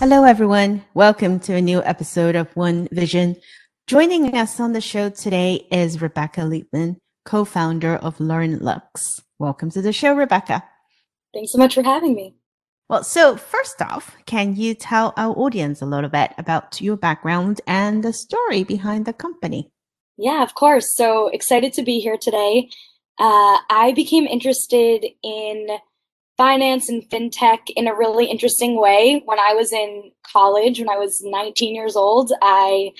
Hello, everyone. Welcome to a new episode of One Vision. Joining us on the show today is Rebecca Liebman, co founder of LearnLux. Welcome to the show, Rebecca. Thanks so much for having me. Well, so first off, can you tell our audience a little bit about your background and the story behind the company? Yeah, of course. So excited to be here today. Uh, I became interested in finance and fintech in a really interesting way when I was in college. When I was 19 years old, I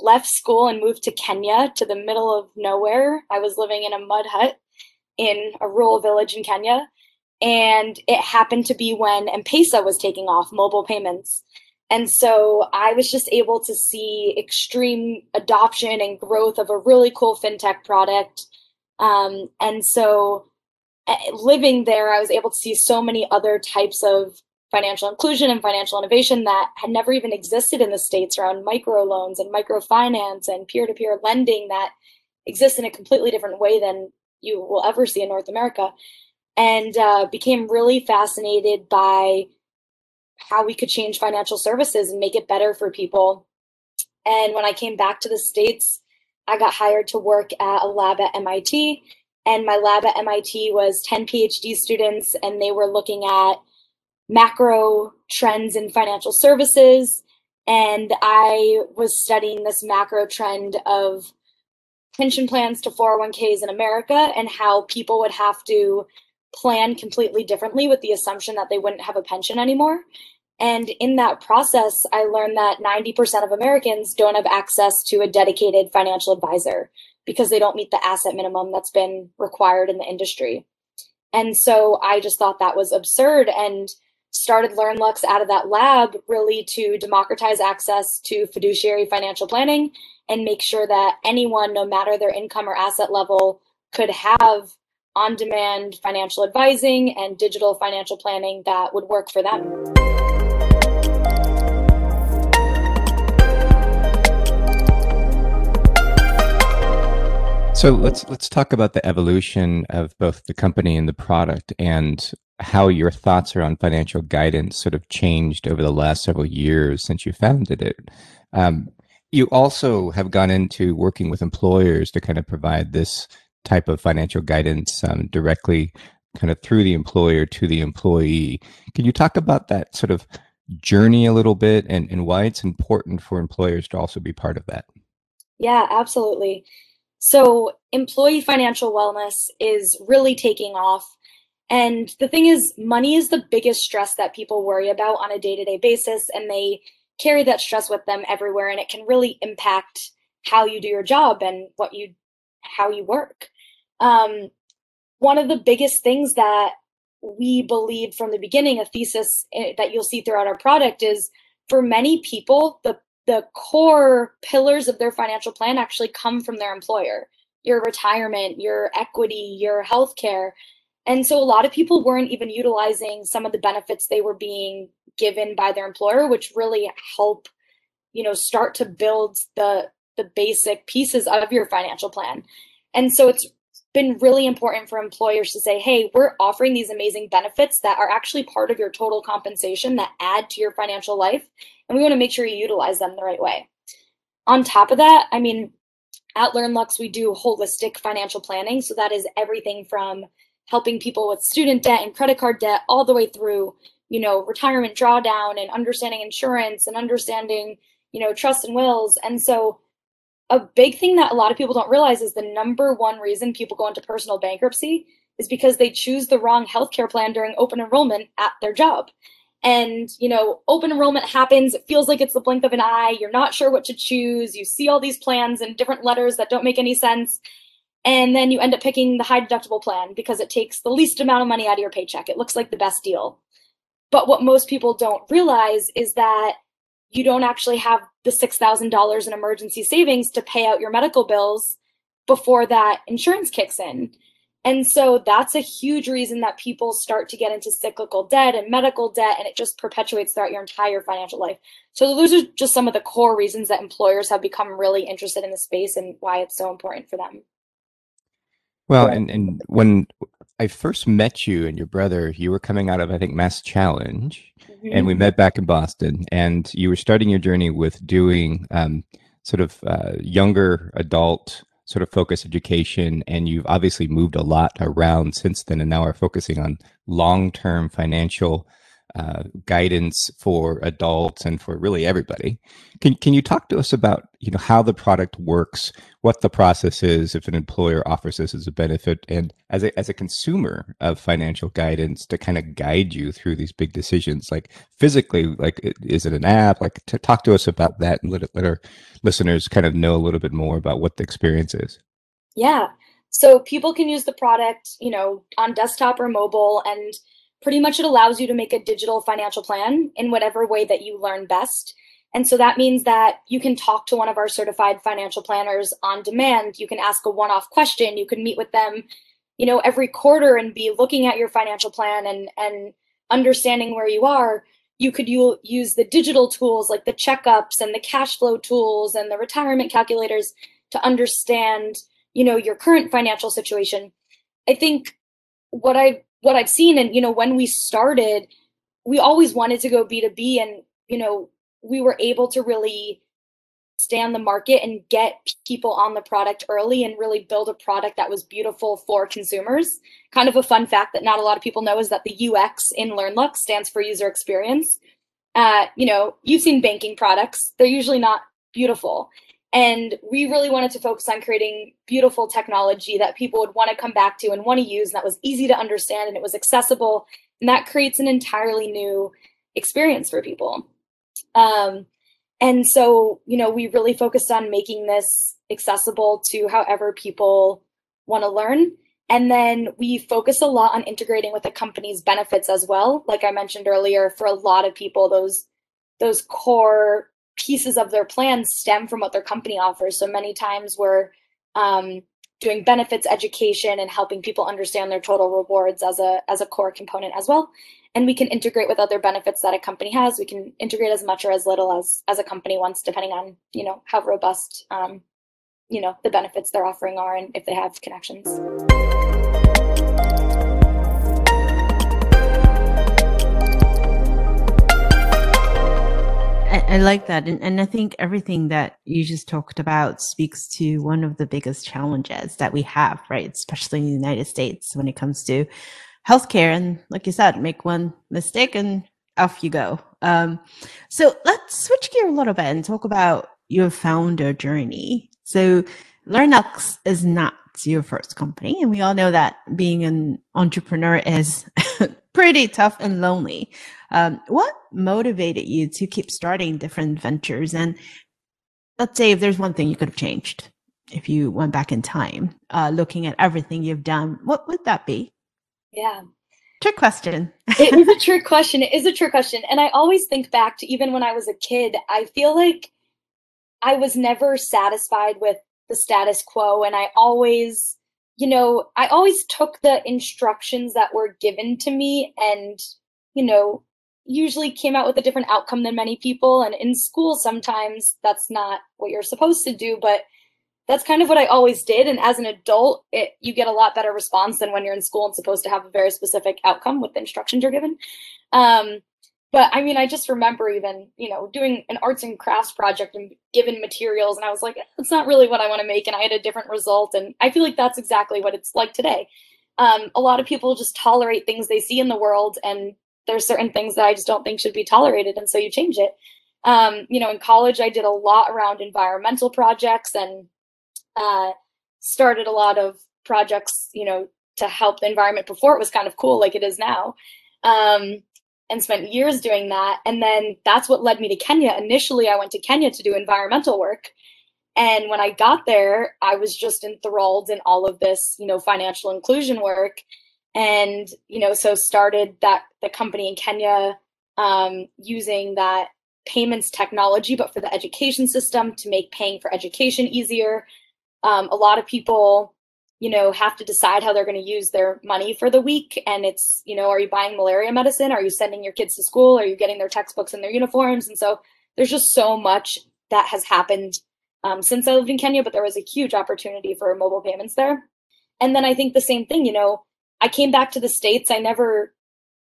left school and moved to Kenya to the middle of nowhere. I was living in a mud hut in a rural village in Kenya. And it happened to be when M Pesa was taking off mobile payments. And so I was just able to see extreme adoption and growth of a really cool fintech product. Um, and so living there, I was able to see so many other types of financial inclusion and financial innovation that had never even existed in the States around microloans and microfinance and peer to peer lending that exists in a completely different way than you will ever see in North America and uh, became really fascinated by how we could change financial services and make it better for people. And when I came back to the States, I got hired to work at a lab at MIT. And my lab at MIT was 10 PhD students, and they were looking at macro trends in financial services. And I was studying this macro trend of pension plans to 401ks in America and how people would have to plan completely differently with the assumption that they wouldn't have a pension anymore. And in that process, I learned that 90% of Americans don't have access to a dedicated financial advisor because they don't meet the asset minimum that's been required in the industry. And so I just thought that was absurd and started LearnLux out of that lab really to democratize access to fiduciary financial planning and make sure that anyone, no matter their income or asset level, could have on demand financial advising and digital financial planning that would work for them. So let's let's talk about the evolution of both the company and the product and how your thoughts around financial guidance sort of changed over the last several years since you founded it. Um, you also have gone into working with employers to kind of provide this type of financial guidance um, directly kind of through the employer to the employee. Can you talk about that sort of journey a little bit and, and why it's important for employers to also be part of that? Yeah, absolutely. So, employee financial wellness is really taking off. And the thing is, money is the biggest stress that people worry about on a day to day basis, and they carry that stress with them everywhere. And it can really impact how you do your job and what you how you work. Um, one of the biggest things that we believe from the beginning, a thesis eh, that you'll see throughout our product is for many people, the the core pillars of their financial plan actually come from their employer your retirement, your equity, your healthcare. And so a lot of people weren't even utilizing some of the benefits they were being given by their employer, which really help, you know, start to build the the basic pieces of your financial plan. And so it's been really important for employers to say, hey, we're offering these amazing benefits that are actually part of your total compensation that add to your financial life. And we want to make sure you utilize them the right way. On top of that, I mean, at LearnLux, we do holistic financial planning. So that is everything from helping people with student debt and credit card debt all the way through, you know, retirement drawdown and understanding insurance and understanding, you know, trust and wills. And so a big thing that a lot of people don't realize is the number one reason people go into personal bankruptcy is because they choose the wrong healthcare plan during open enrollment at their job. And, you know, open enrollment happens, it feels like it's the blink of an eye, you're not sure what to choose, you see all these plans and different letters that don't make any sense. And then you end up picking the high deductible plan because it takes the least amount of money out of your paycheck. It looks like the best deal. But what most people don't realize is that you don't actually have the $6,000 in emergency savings to pay out your medical bills before that insurance kicks in. And so that's a huge reason that people start to get into cyclical debt and medical debt, and it just perpetuates throughout your entire financial life. So, those are just some of the core reasons that employers have become really interested in the space and why it's so important for them. Well, and, and when I first met you and your brother, you were coming out of, I think, Mass Challenge, mm-hmm. and we met back in Boston. And you were starting your journey with doing um, sort of uh, younger adult sort of focus education. And you've obviously moved a lot around since then, and now are focusing on long term financial uh, guidance for adults and for really everybody. Can can you talk to us about you know how the product works, what the process is if an employer offers this as a benefit, and as a as a consumer of financial guidance to kind of guide you through these big decisions, like physically, like is it an app? Like to talk to us about that and let let our listeners kind of know a little bit more about what the experience is. Yeah. So people can use the product, you know, on desktop or mobile and pretty much it allows you to make a digital financial plan in whatever way that you learn best. And so that means that you can talk to one of our certified financial planners on demand. You can ask a one off question. You can meet with them, you know, every quarter and be looking at your financial plan and, and understanding where you are. You could use the digital tools like the checkups and the cash flow tools and the retirement calculators to understand, you know, your current financial situation. I think what I what I've seen and you know when we started we always wanted to go B2B and you know we were able to really stand the market and get people on the product early and really build a product that was beautiful for consumers. Kind of a fun fact that not a lot of people know is that the UX in LearnLux stands for user experience. Uh, you know, you've seen banking products, they're usually not beautiful. And we really wanted to focus on creating beautiful technology that people would want to come back to and want to use, and that was easy to understand and it was accessible. And that creates an entirely new experience for people. Um, and so, you know, we really focused on making this accessible to however people want to learn. And then we focus a lot on integrating with the company's benefits as well. Like I mentioned earlier, for a lot of people, those those core pieces of their plan stem from what their company offers. So many times we're um, doing benefits education and helping people understand their total rewards as a as a core component as well. And we can integrate with other benefits that a company has. We can integrate as much or as little as as a company wants, depending on you know how robust um, you know the benefits they're offering are and if they have connections. I, like that. And, and I think everything that you just talked about speaks to one of the biggest challenges that we have, right? Especially in the United States when it comes to healthcare. And like you said, make one mistake and off you go. Um, so let's switch gear a little bit and talk about your founder journey. So LearnLux is not your first company. And we all know that being an entrepreneur is pretty tough and lonely. Um, what motivated you to keep starting different ventures? And let's say if there's one thing you could have changed if you went back in time, uh, looking at everything you've done, what would that be? Yeah. Trick question. it is a trick question. It is a trick question. And I always think back to even when I was a kid, I feel like I was never satisfied with the status quo. And I always you know, I always took the instructions that were given to me and, you know, usually came out with a different outcome than many people. And in school, sometimes that's not what you're supposed to do, but that's kind of what I always did. And as an adult, it, you get a lot better response than when you're in school and supposed to have a very specific outcome with the instructions you're given. Um, but I mean, I just remember even, you know, doing an arts and crafts project and given materials, and I was like, that's not really what I want to make. And I had a different result. And I feel like that's exactly what it's like today. Um, a lot of people just tolerate things they see in the world, and there's certain things that I just don't think should be tolerated. And so you change it. Um, you know, in college, I did a lot around environmental projects and uh, started a lot of projects, you know, to help the environment before it was kind of cool like it is now. Um, and spent years doing that. And then that's what led me to Kenya. Initially, I went to Kenya to do environmental work. And when I got there, I was just enthralled in all of this, you know, financial inclusion work. And, you know, so started that the company in Kenya um, using that payments technology, but for the education system to make paying for education easier. Um, a lot of people you know, have to decide how they're going to use their money for the week. And it's, you know, are you buying malaria medicine? Are you sending your kids to school? Are you getting their textbooks and their uniforms? And so there's just so much that has happened um, since I lived in Kenya, but there was a huge opportunity for mobile payments there. And then I think the same thing, you know, I came back to the States. I never,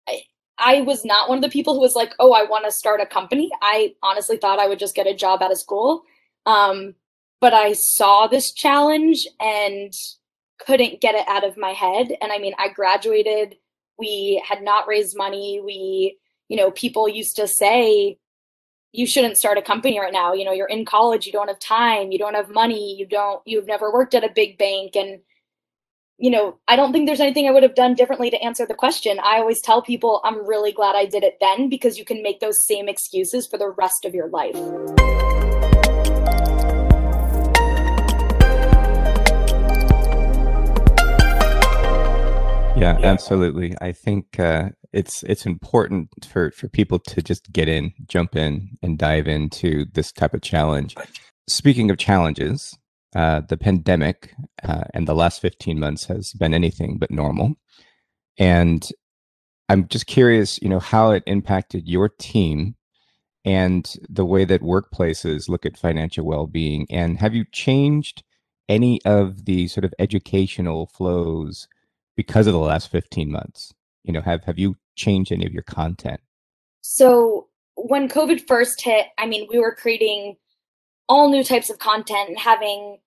I, I was not one of the people who was like, oh, I want to start a company. I honestly thought I would just get a job out of school. Um, but I saw this challenge and couldn't get it out of my head. And I mean, I graduated, we had not raised money. We, you know, people used to say, you shouldn't start a company right now. You know, you're in college, you don't have time, you don't have money, you don't, you've never worked at a big bank. And, you know, I don't think there's anything I would have done differently to answer the question. I always tell people I'm really glad I did it then because you can make those same excuses for the rest of your life. Yeah, yeah, absolutely. I think uh, it's it's important for for people to just get in, jump in, and dive into this type of challenge. Speaking of challenges, uh, the pandemic uh, and the last 15 months has been anything but normal, and I'm just curious, you know, how it impacted your team and the way that workplaces look at financial well-being, and have you changed any of the sort of educational flows? Because of the last 15 months? You know, have have you changed any of your content? So when COVID first hit, I mean, we were creating all new types of content and having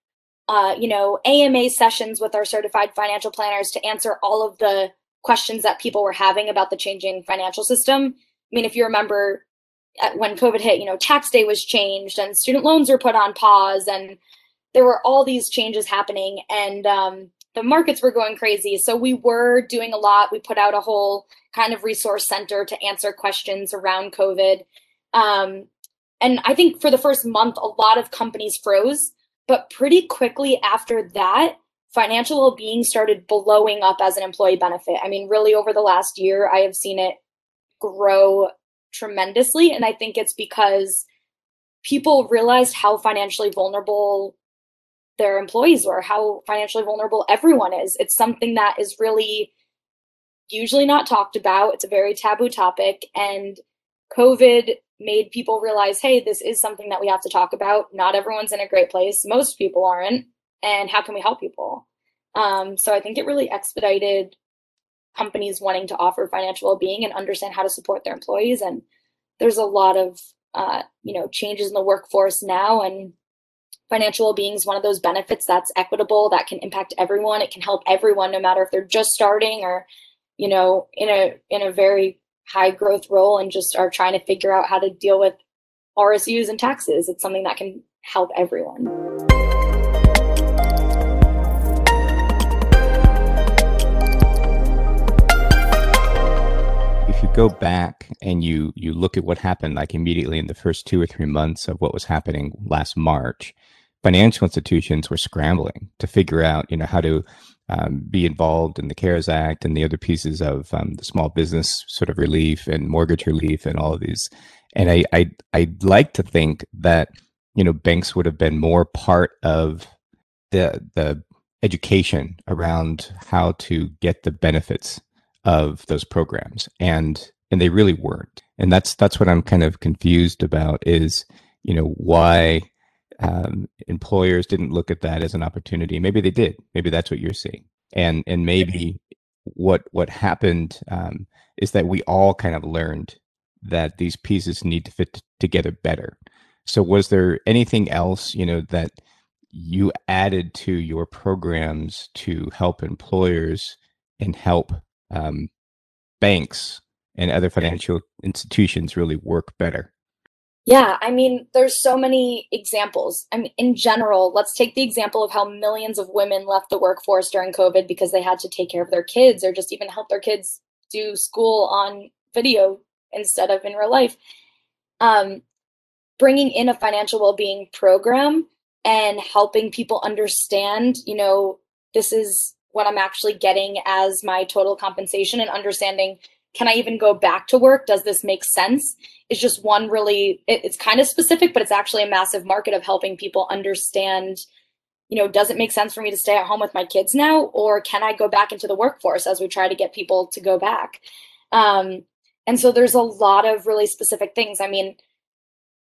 uh, you know, AMA sessions with our certified financial planners to answer all of the questions that people were having about the changing financial system. I mean, if you remember when COVID hit, you know, tax day was changed and student loans were put on pause and there were all these changes happening. And um, the markets were going crazy. So we were doing a lot. We put out a whole kind of resource center to answer questions around COVID. Um, and I think for the first month, a lot of companies froze. But pretty quickly after that, financial well being started blowing up as an employee benefit. I mean, really, over the last year, I have seen it grow tremendously. And I think it's because people realized how financially vulnerable their employees were, how financially vulnerable everyone is. It's something that is really usually not talked about. It's a very taboo topic. And COVID made people realize hey, this is something that we have to talk about. Not everyone's in a great place, most people aren't. And how can we help people? Um, so I think it really expedited companies wanting to offer financial well-being and understand how to support their employees and there's a lot of uh, you know changes in the workforce now and financial well-being is one of those benefits that's equitable that can impact everyone. It can help everyone no matter if they're just starting or you know in a in a very high growth role and just are trying to figure out how to deal with RSUs and taxes. It's something that can help everyone. If you go back and you you look at what happened like immediately in the first 2 or 3 months of what was happening last March financial institutions were scrambling to figure out, you know, how to um, be involved in the CARES Act and the other pieces of um, the small business sort of relief and mortgage relief and all of these. And I, I, I'd like to think that you know banks would have been more part of the the education around how to get the benefits of those programs, and and they really weren't. And that's that's what I'm kind of confused about is you know why um, employers didn't look at that as an opportunity. Maybe they did. Maybe that's what you're seeing. And and maybe what what happened um, is that we all kind of learned that these pieces need to fit together better. So was there anything else, you know, that you added to your programs to help employers and help um, banks and other financial institutions really work better? Yeah, I mean, there's so many examples. I mean, in general, let's take the example of how millions of women left the workforce during COVID because they had to take care of their kids or just even help their kids do school on video instead of in real life. Um, bringing in a financial well-being program and helping people understand, you know, this is what I'm actually getting as my total compensation and understanding can I even go back to work? Does this make sense? Is just one really, it, it's kind of specific, but it's actually a massive market of helping people understand, you know, does it make sense for me to stay at home with my kids now? Or can I go back into the workforce as we try to get people to go back? Um, and so there's a lot of really specific things. I mean,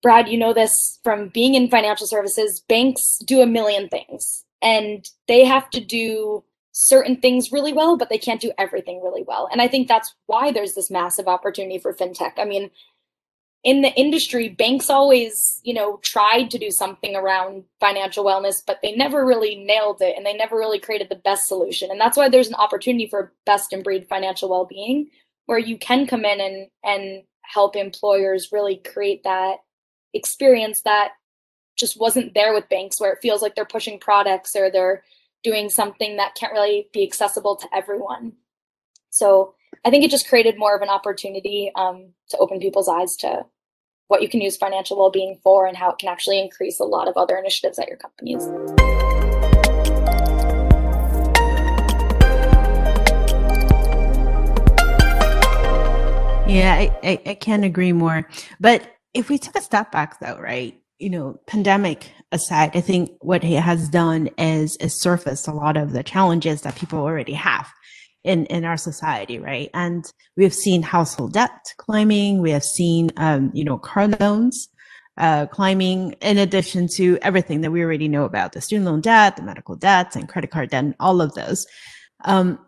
Brad, you know this from being in financial services, banks do a million things and they have to do certain things really well, but they can't do everything really well. And I think that's why there's this massive opportunity for fintech. I mean, in the industry, banks always, you know, tried to do something around financial wellness, but they never really nailed it and they never really created the best solution. And that's why there's an opportunity for best in breed financial well-being where you can come in and and help employers really create that experience that just wasn't there with banks where it feels like they're pushing products or they're doing something that can't really be accessible to everyone. So I think it just created more of an opportunity um, to open people's eyes to what you can use financial well-being for and how it can actually increase a lot of other initiatives at your companies. Yeah, I, I, I can't agree more. But if we took a step back though, right? You know, pandemic aside, I think what it has done is is surfaced a lot of the challenges that people already have in in our society, right? And we have seen household debt climbing. We have seen, um, you know, car loans uh, climbing. In addition to everything that we already know about the student loan debt, the medical debts, and credit card debt, and all of those. Um,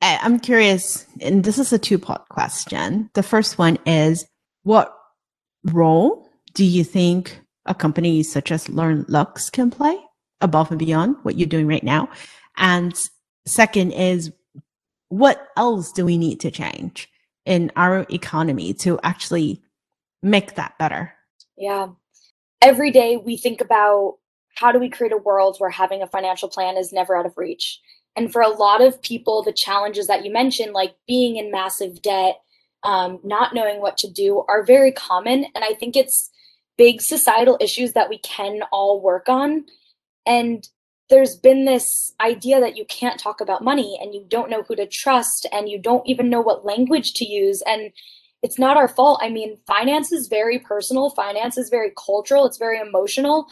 I, I'm curious, and this is a two part question. The first one is, what role do you think a company such as LearnLux can play above and beyond what you're doing right now? And second is, what else do we need to change in our economy to actually make that better? Yeah. Every day we think about how do we create a world where having a financial plan is never out of reach? And for a lot of people, the challenges that you mentioned, like being in massive debt, um, not knowing what to do, are very common. And I think it's big societal issues that we can all work on. And there's been this idea that you can't talk about money and you don't know who to trust and you don't even know what language to use. And it's not our fault. I mean finance is very personal. Finance is very cultural. It's very emotional.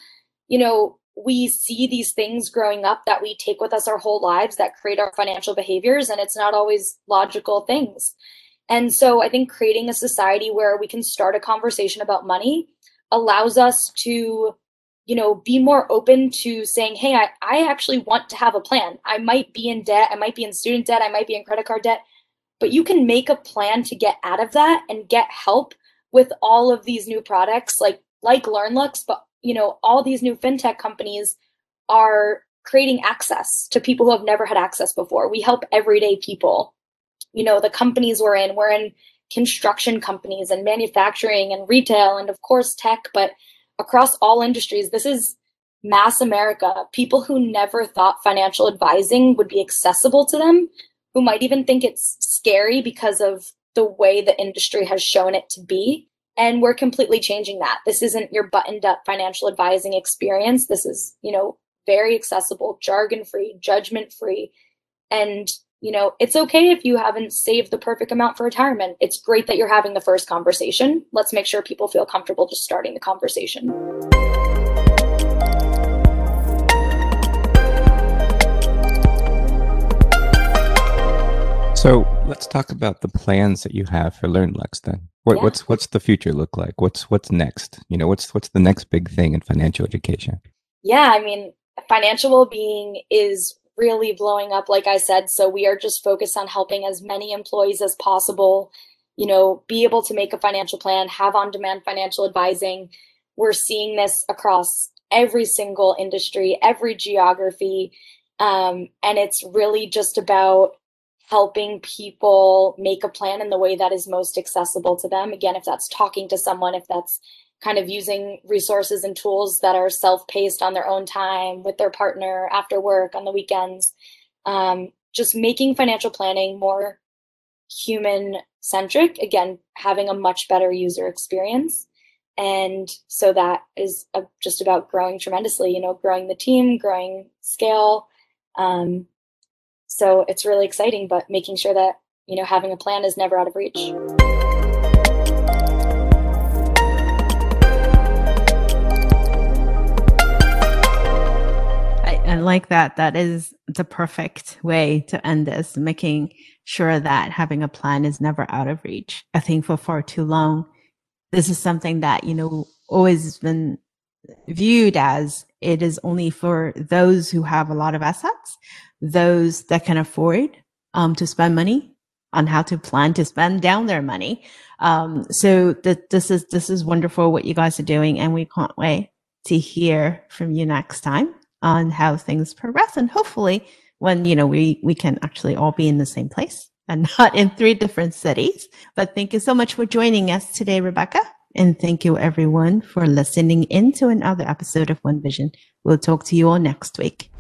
You know we see these things growing up that we take with us our whole lives that create our financial behaviors and it's not always logical things. And so i think creating a society where we can start a conversation about money allows us to you know, be more open to saying, hey, I, I actually want to have a plan. I might be in debt, I might be in student debt, I might be in credit card debt, but you can make a plan to get out of that and get help with all of these new products like like LearnLux, but you know, all these new fintech companies are creating access to people who have never had access before. We help everyday people. You know, the companies we're in, we're in construction companies and manufacturing and retail and of course tech, but across all industries, this is mass America. People who never thought financial advising would be accessible to them, who might even think it's scary because of the way the industry has shown it to be. And we're completely changing that. This isn't your buttoned up financial advising experience. This is, you know, very accessible, jargon free, judgment free. And you know, it's okay if you haven't saved the perfect amount for retirement. It's great that you're having the first conversation. Let's make sure people feel comfortable just starting the conversation. So let's talk about the plans that you have for LearnLux then. What, yeah. What's what's the future look like? What's what's next? You know, what's what's the next big thing in financial education? Yeah, I mean, financial well-being is really blowing up, like I said. So we are just focused on helping as many employees as possible, you know, be able to make a financial plan, have on demand financial advising. We're seeing this across every single industry, every geography. Um, and it's really just about helping people make a plan in the way that is most accessible to them. Again, if that's talking to someone, if that's kind of using resources and tools that are self-paced on their own time with their partner after work on the weekends. Um, just making financial planning more human centric again having a much better user experience. And so that is a, just about growing tremendously you know growing the team growing scale. Um, so it's really exciting but making sure that you know having a plan is never out of reach like that. That is the perfect way to end this, making sure that having a plan is never out of reach. I think for far too long, this is something that, you know, always been viewed as It is only for those who have a lot of assets, those that can afford um, to spend money on how to plan to spend down their money. Um, so this is this is wonderful what you guys are doing, and we can't wait to hear from you next time on how things progress, and hopefully when you know we we can actually all be in the same place and not in three different cities. But thank you so much for joining us today, Rebecca. And thank you everyone for listening in to another episode of One Vision. We'll talk to you all next week.